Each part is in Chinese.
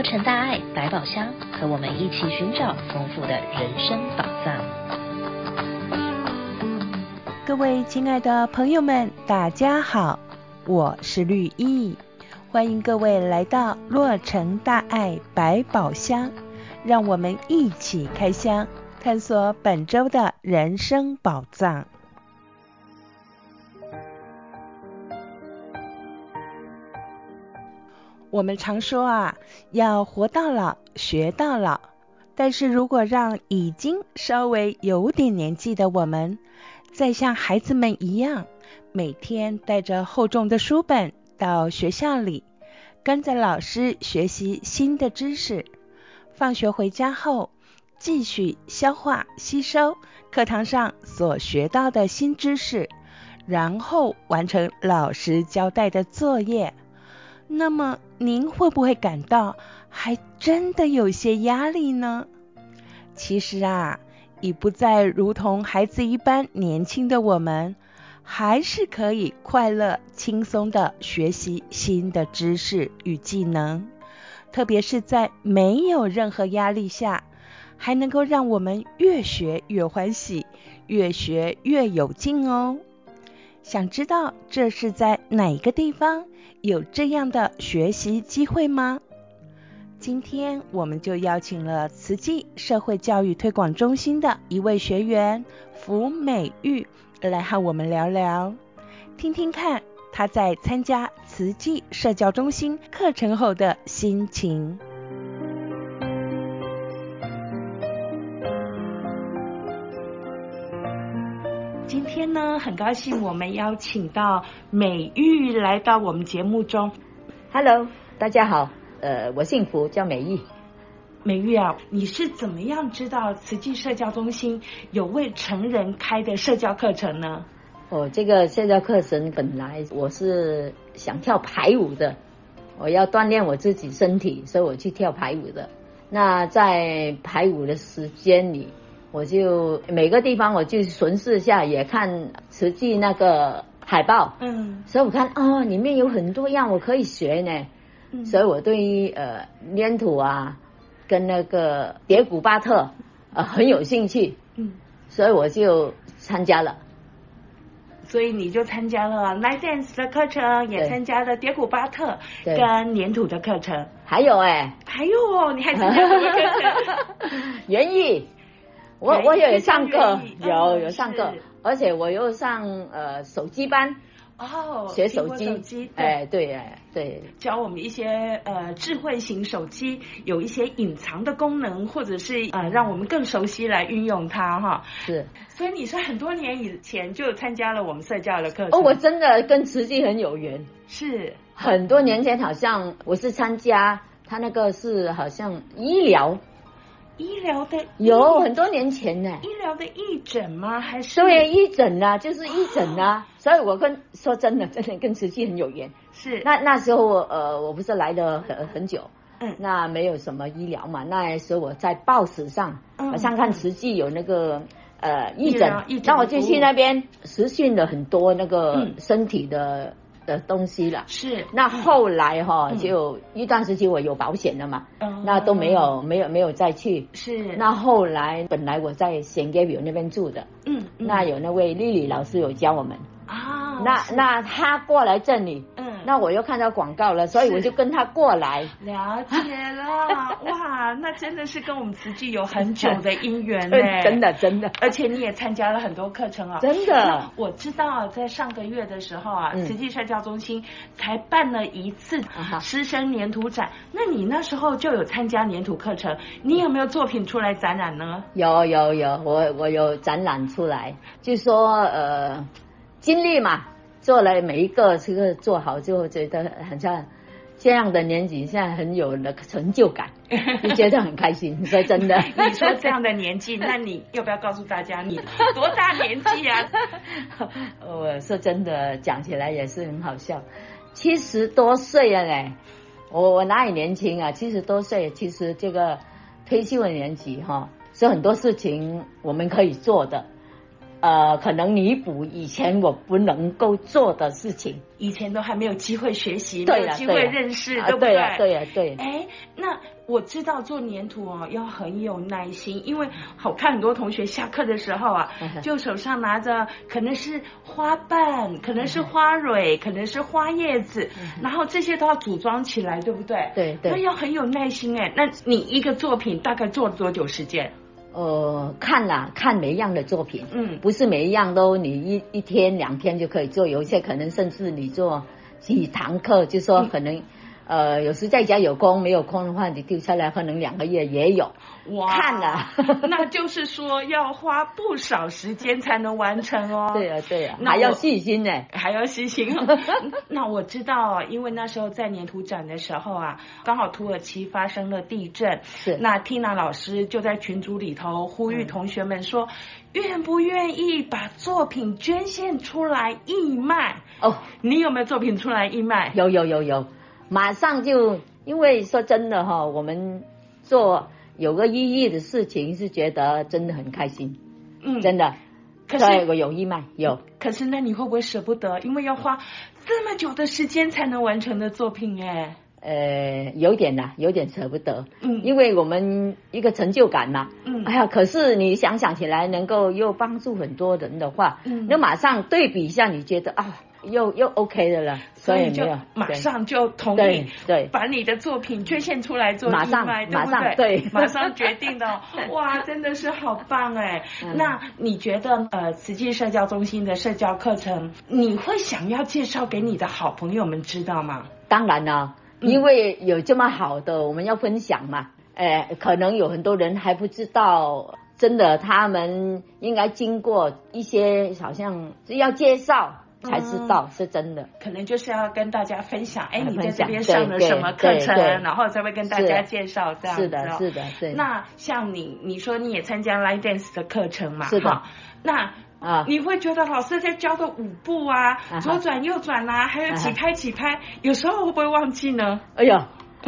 洛城大爱百宝箱，和我们一起寻找丰富的人生宝藏。各位亲爱的朋友们，大家好，我是绿意，欢迎各位来到洛城大爱百宝箱，让我们一起开箱，探索本周的人生宝藏。我们常说啊，要活到老，学到老。但是如果让已经稍微有点年纪的我们，再像孩子们一样，每天带着厚重的书本到学校里，跟着老师学习新的知识，放学回家后继续消化吸收课堂上所学到的新知识，然后完成老师交代的作业。那么您会不会感到还真的有些压力呢？其实啊，已不再如同孩子一般年轻的我们，还是可以快乐轻松地学习新的知识与技能，特别是在没有任何压力下，还能够让我们越学越欢喜，越学越有劲哦。想知道这是在哪个地方？有这样的学习机会吗？今天我们就邀请了慈济社会教育推广中心的一位学员福美玉来和我们聊聊，听听看她在参加慈济社教中心课程后的心情。呢，很高兴我们邀请到美玉来到我们节目中。Hello，大家好，呃，我姓福，叫美玉。美玉啊，你是怎么样知道慈济社交中心有为成人开的社交课程呢？哦，这个社交课程本来我是想跳排舞的，我要锻炼我自己身体，所以我去跳排舞的。那在排舞的时间里。我就每个地方我就巡视一下，也看慈济那个海报，嗯，所以我看哦，里面有很多样我可以学呢，嗯，所以我对于呃粘土啊，跟那个叠古巴特呃很有兴趣，嗯，所以我就参加了，所以你就参加了 Line Dance 的课程，也参加了叠古巴特跟粘土的课程，还有哎，还有哦，你还参加什么课程？园艺。我我有上课，有有上课，而且我又上呃手机班，哦，学手机，哎对哎对，教我们一些呃智慧型手机有一些隐藏的功能，或者是呃让我们更熟悉来运用它哈。是，所以你是很多年以前就参加了我们社教的课程。哦，我真的跟慈济很有缘。是，很多年前好像我是参加他那个是好像医疗。医疗的有很多年前呢，医疗的义诊吗？还是对义诊啊，就是义诊啊。所以我跟说真的，真的跟慈济很有缘。是那那时候我呃，我不是来了很很久，嗯，那没有什么医疗嘛。那时候我在报纸上，好像看慈济有那个呃义诊，那我就去那边实训了很多那个身体的。的东西了，是。那后来哈、嗯，就一段时期我有保险了嘛，嗯，那都没有没有没有再去。是。那后来本来我在圣盖博那边住的，嗯，那有那位丽丽老师有教我们。啊，那那他过来这里，嗯，那我又看到广告了，所以我就跟他过来。了解了，哇，那真的是跟我们慈济有很久的姻缘 呢，真的真的。而且你也参加了很多课程啊，真的。我知道在上个月的时候啊，慈济社教中心才办了一次师生粘土展，那你那时候就有参加粘土课程，你有没有作品出来展览呢？有有有，我我有展览出来，就说呃。经历嘛，做了每一个这个做好，之后觉得好像这样的年纪，现在很有那个成就感，就觉得很开心。说真的，你说这样的年纪，那你要不要告诉大家你 多大年纪啊？我说真的，讲起来也是很好笑，七十多岁了嘞，我我哪里年轻啊？七十多岁，其实这个退休的年纪哈，是很多事情我们可以做的。呃，可能弥补以前我不能够做的事情，以前都还没有机会学习，对没有机会认识，对不对？对呀，对呀，对。哎，那我知道做粘土哦，要很有耐心，因为好看很多同学下课的时候啊，就手上拿着可能是花瓣，可能是花蕊，可能是花叶子，然后这些都要组装起来，对不对？对对。那要很有耐心哎，那你一个作品大概做了多久时间？呃，看了，看每一样的作品，嗯，不是每一样都你一一天两天就可以做，有一些可能甚至你做几堂课，就说可能。嗯呃，有时在家有空，没有空的话，你丢下来可能两个月也有。哇，看了，那就是说要花不少时间才能完成哦。对啊，对啊，还要细心呢，还要细心。那我知道，因为那时候在黏土展的时候啊，刚好土耳其发生了地震，是。那 Tina 老师就在群组里头呼吁同学们说，嗯、愿不愿意把作品捐献出来义卖？哦，你有没有作品出来义卖？有有有有。马上就，因为说真的哈，我们做有个意义的事情，是觉得真的很开心，嗯，真的。可是我有义卖有，可是那你会不会舍不得？因为要花这么久的时间才能完成的作品哎。呃，有点呐，有点舍不得，嗯，因为我们一个成就感嘛，嗯，哎呀，可是你想想起来，能够又帮助很多人的话，嗯，那马上对比一下，你觉得啊。又又 OK 的了，所以就马上就同意，对，把你的作品捐献出来做义卖，对不对？对，马上决定的，哇，真的是好棒哎！那你觉得呃，慈济社交中心的社交课程，你会想要介绍给你的好朋友们知道吗？当然了，因为有这么好的，我们要分享嘛。哎，可能有很多人还不知道，真的，他们应该经过一些，好像要介绍。才知道是真的，可能就是要跟大家分享，哎，你在这边上了什么课程，然后才会跟大家介绍这样子。是的，是的，对。那像你，你说你也参加 Line Dance 的课程嘛？是的。那啊，你会觉得老师在教的舞步啊，左转右转啊，还有起拍起拍，有时候会不会忘记呢？哎呦，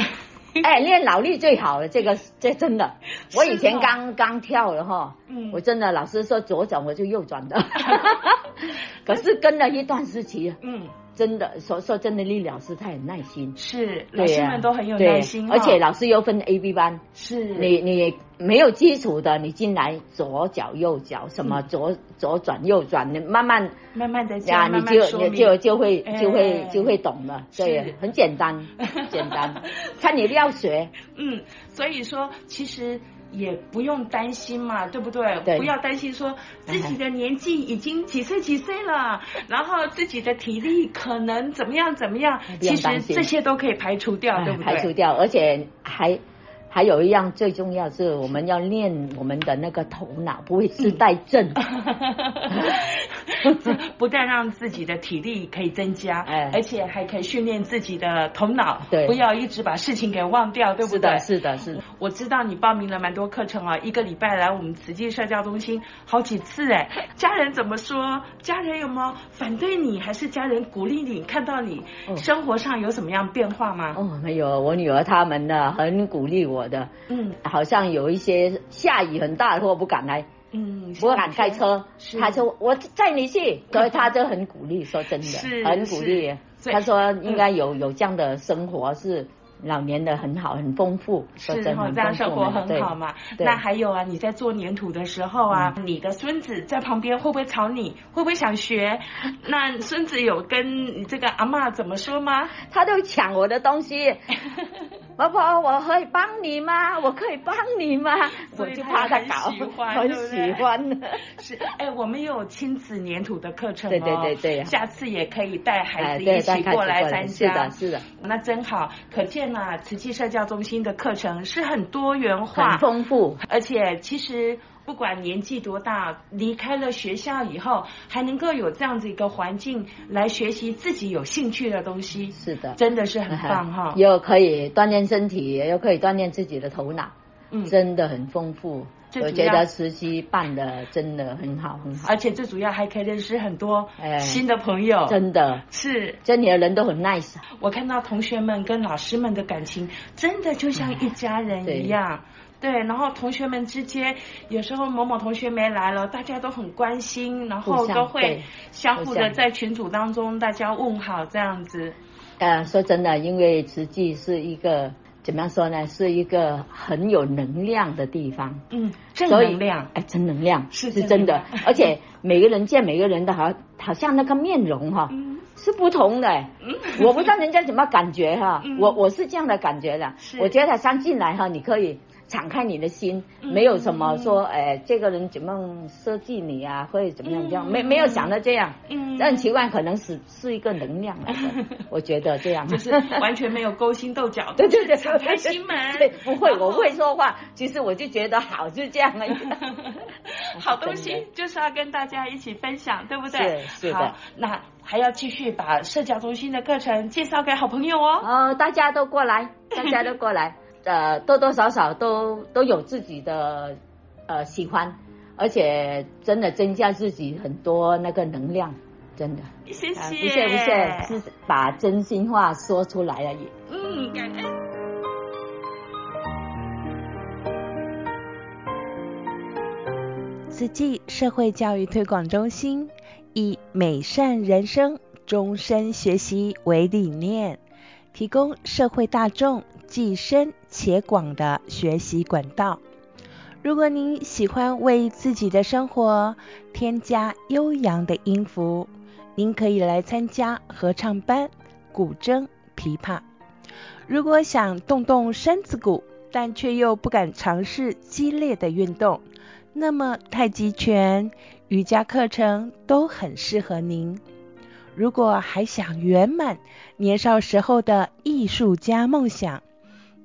哎，练脑力最好了，这个这真的。我以前刚刚跳了哈，嗯，我真的老师说左转我就右转的。可是跟了一段时期，嗯，真的说说真的，李老师他很耐心，是老师们都很有耐心，而且老师又分 A B 班，是。你你没有基础的，你进来左脚右脚什么左左转右转，你慢慢慢慢的呀，你就你就就会就会就会懂了，对，很简单，简单，看你要学，嗯，所以说其实。也不用担心嘛，对不对？对，不要担心说自己的年纪已经几岁几岁了，然后自己的体力可能怎么样怎么样，其实这些都可以排除掉，对不对？排除掉，而且还。还有一样最重要是，我们要练我们的那个头脑，不会自带症。不但让自己的体力可以增加，哎，而且还可以训练自己的头脑，对，不要一直把事情给忘掉，对不对？是的，是的，是的。我知道你报名了蛮多课程啊，一个礼拜来我们慈济社交中心好几次，哎，家人怎么说？家人有没有反对你，还是家人鼓励你？看到你生活上有什么样变化吗？哦，没有，我女儿他们呢很鼓励我。的，嗯，好像有一些下雨很大的话不敢来，嗯，不敢开车，他说我载你去，所以他就很鼓励，说真的，是很鼓励，他说应该有有这样的生活是。老年的很好，很丰富，是哈，这样生活很好嘛。那还有啊，你在做粘土的时候啊，嗯、你的孙子在旁边会不会吵你？会不会想学？那孙子有跟你这个阿妈怎么说吗？他都抢我的东西。婆婆，我可以帮你吗？我可以帮你吗？我就怕他搞，很喜欢。是，哎，我们有亲子粘土的课程哦。对对对对。下次也可以带孩子一起过来参加。是的，是的。那真好，可见。啊慈济社教中心的课程是很多元化、很丰富，而且其实不管年纪多大，离开了学校以后，还能够有这样子一个环境来学习自己有兴趣的东西。是的，真的是很棒哈！又可以锻炼身体，又可以锻炼自己的头脑，嗯，真的很丰富。我觉得实习办的真的很好，很好，而且最主要还可以认识很多新的朋友，哎、真的是，这里的人都很 nice。我看到同学们跟老师们的感情，真的就像一家人一样。嗯对，然后同学们之间，有时候某某同学没来了，大家都很关心，然后都会相互的在群组当中大家问好这样子。呃，说真的，因为慈济是一个怎么样说呢？是一个很有能量的地方。嗯，正能量，哎，正能量是是真的，而且每个人见每个人的好，好像那个面容哈、嗯，是不同的。嗯，我不知道人家怎么感觉哈，嗯、我我是这样的感觉的。我觉得他刚进来哈，你可以。敞开你的心，没有什么说，哎、嗯，这个人怎么设计你啊，或者怎么样这样，没没有想到这样，嗯，但很奇怪，可能是是一个能量来的，我觉得这样，就是完全没有勾心斗角，对对对，敞开心门，对，不会，我会说话，其实我就觉得好，就这样而已。好东西就是要跟大家一起分享，对不对？是是的。好，那还要继续把社交中心的课程介绍给好朋友哦。哦，大家都过来，大家都过来。呃，多多少少都都有自己的呃喜欢，而且真的增加自己很多那个能量，真的。谢谢，呃、不谢不谢，是把真心话说出来而已。嗯，感恩。慈济社会教育推广中心以美善人生、终身学习为理念，提供社会大众既深且广的学习管道。如果您喜欢为自己的生活添加悠扬的音符，您可以来参加合唱班、古筝、琵琶。如果想动动身子骨，但却又不敢尝试激烈的运动，那么太极拳、瑜伽课程都很适合您。如果还想圆满年少时候的艺术家梦想，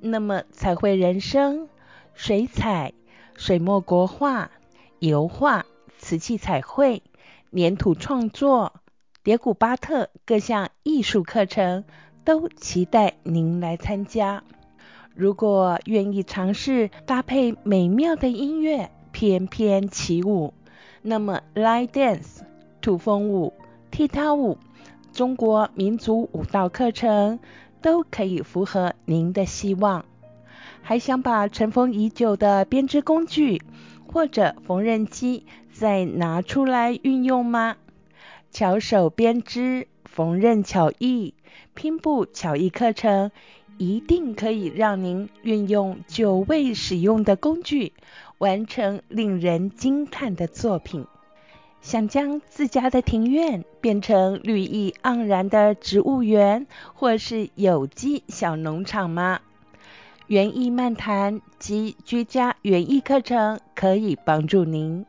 那么彩绘人生、水彩、水墨国画、油画、瓷器彩绘、黏土创作、蝶谷巴特各项艺术课程都期待您来参加。如果愿意尝试搭配美妙的音乐翩翩起舞，那么 lie Dance 土风舞。踢踏舞、中国民族舞蹈课程都可以符合您的希望。还想把尘封已久的编织工具或者缝纫机再拿出来运用吗？巧手编织、缝纫巧艺、拼布巧艺课程一定可以让您运用久未使用的工具，完成令人惊叹的作品。想将自家的庭院变成绿意盎然的植物园，或是有机小农场吗？园艺漫谈及居家园艺课程可以帮助您。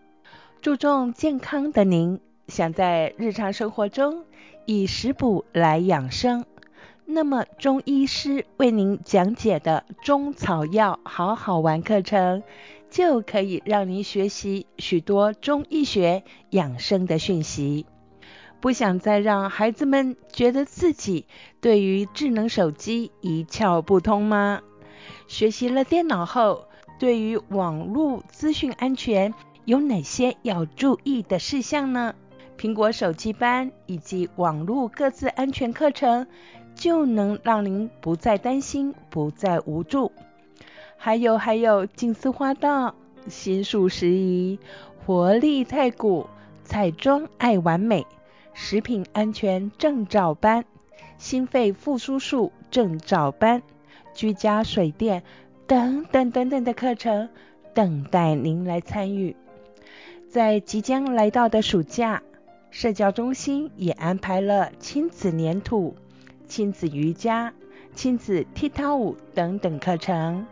注重健康的您，想在日常生活中以食补来养生，那么中医师为您讲解的中草药好好玩课程。就可以让您学习许多中医学养生的讯息。不想再让孩子们觉得自己对于智能手机一窍不通吗？学习了电脑后，对于网络资讯安全有哪些要注意的事项呢？苹果手机班以及网络各自安全课程，就能让您不再担心，不再无助。还有还有，金丝花道、心术时宜、活力太古、彩妆爱完美、食品安全证照班、心肺复苏术证照班、居家水电等等等等的课程，等待您来参与。在即将来到的暑假，社交中心也安排了亲子黏土、亲子瑜伽、亲子踢踏舞等等课程。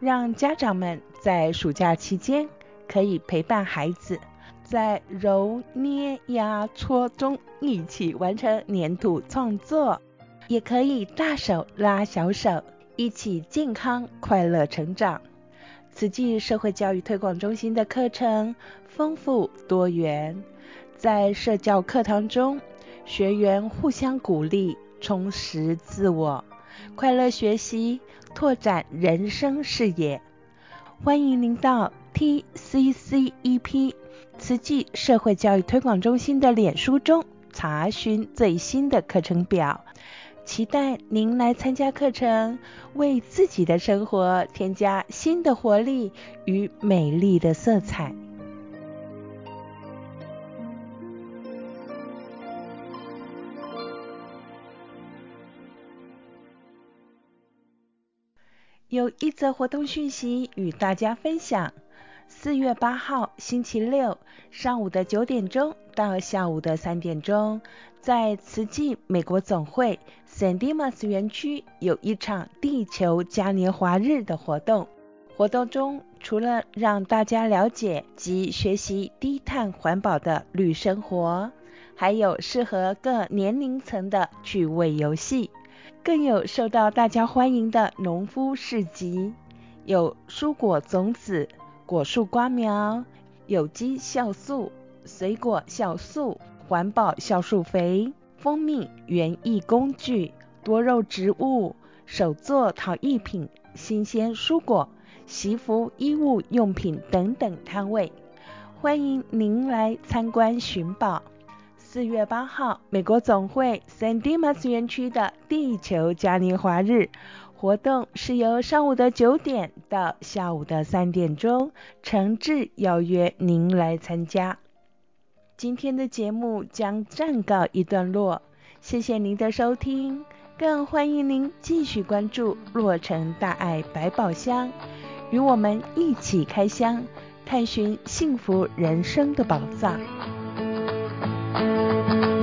让家长们在暑假期间可以陪伴孩子，在揉捏压搓中一起完成黏土创作，也可以大手拉小手，一起健康快乐成长。慈济社会教育推广中心的课程丰富多元，在社教课堂中，学员互相鼓励，充实自我。快乐学习，拓展人生视野。欢迎您到 TCCEP 慈济社会教育推广中心的脸书中查询最新的课程表。期待您来参加课程，为自己的生活添加新的活力与美丽的色彩。有一则活动讯息与大家分享：四月八号星期六上午的九点钟到下午的三点钟，在慈济美国总会 San Dimas 园区有一场地球嘉年华日的活动。活动中除了让大家了解及学习低碳环保的绿生活，还有适合各年龄层的趣味游戏。更有受到大家欢迎的农夫市集，有蔬果种子、果树瓜苗、有机酵素、水果酵素、环保酵素肥、蜂蜜园艺工具、多肉植物、手作陶艺品、新鲜蔬果、习服衣物用品等等摊位，欢迎您来参观寻宝。四月八号，美国总会 San Dimas 园区的地球嘉年华日活动是由上午的九点到下午的三点钟，诚挚邀约您来参加。今天的节目将暂告一段落，谢谢您的收听，更欢迎您继续关注洛城大爱百宝箱，与我们一起开箱，探寻幸福人生的宝藏。うん。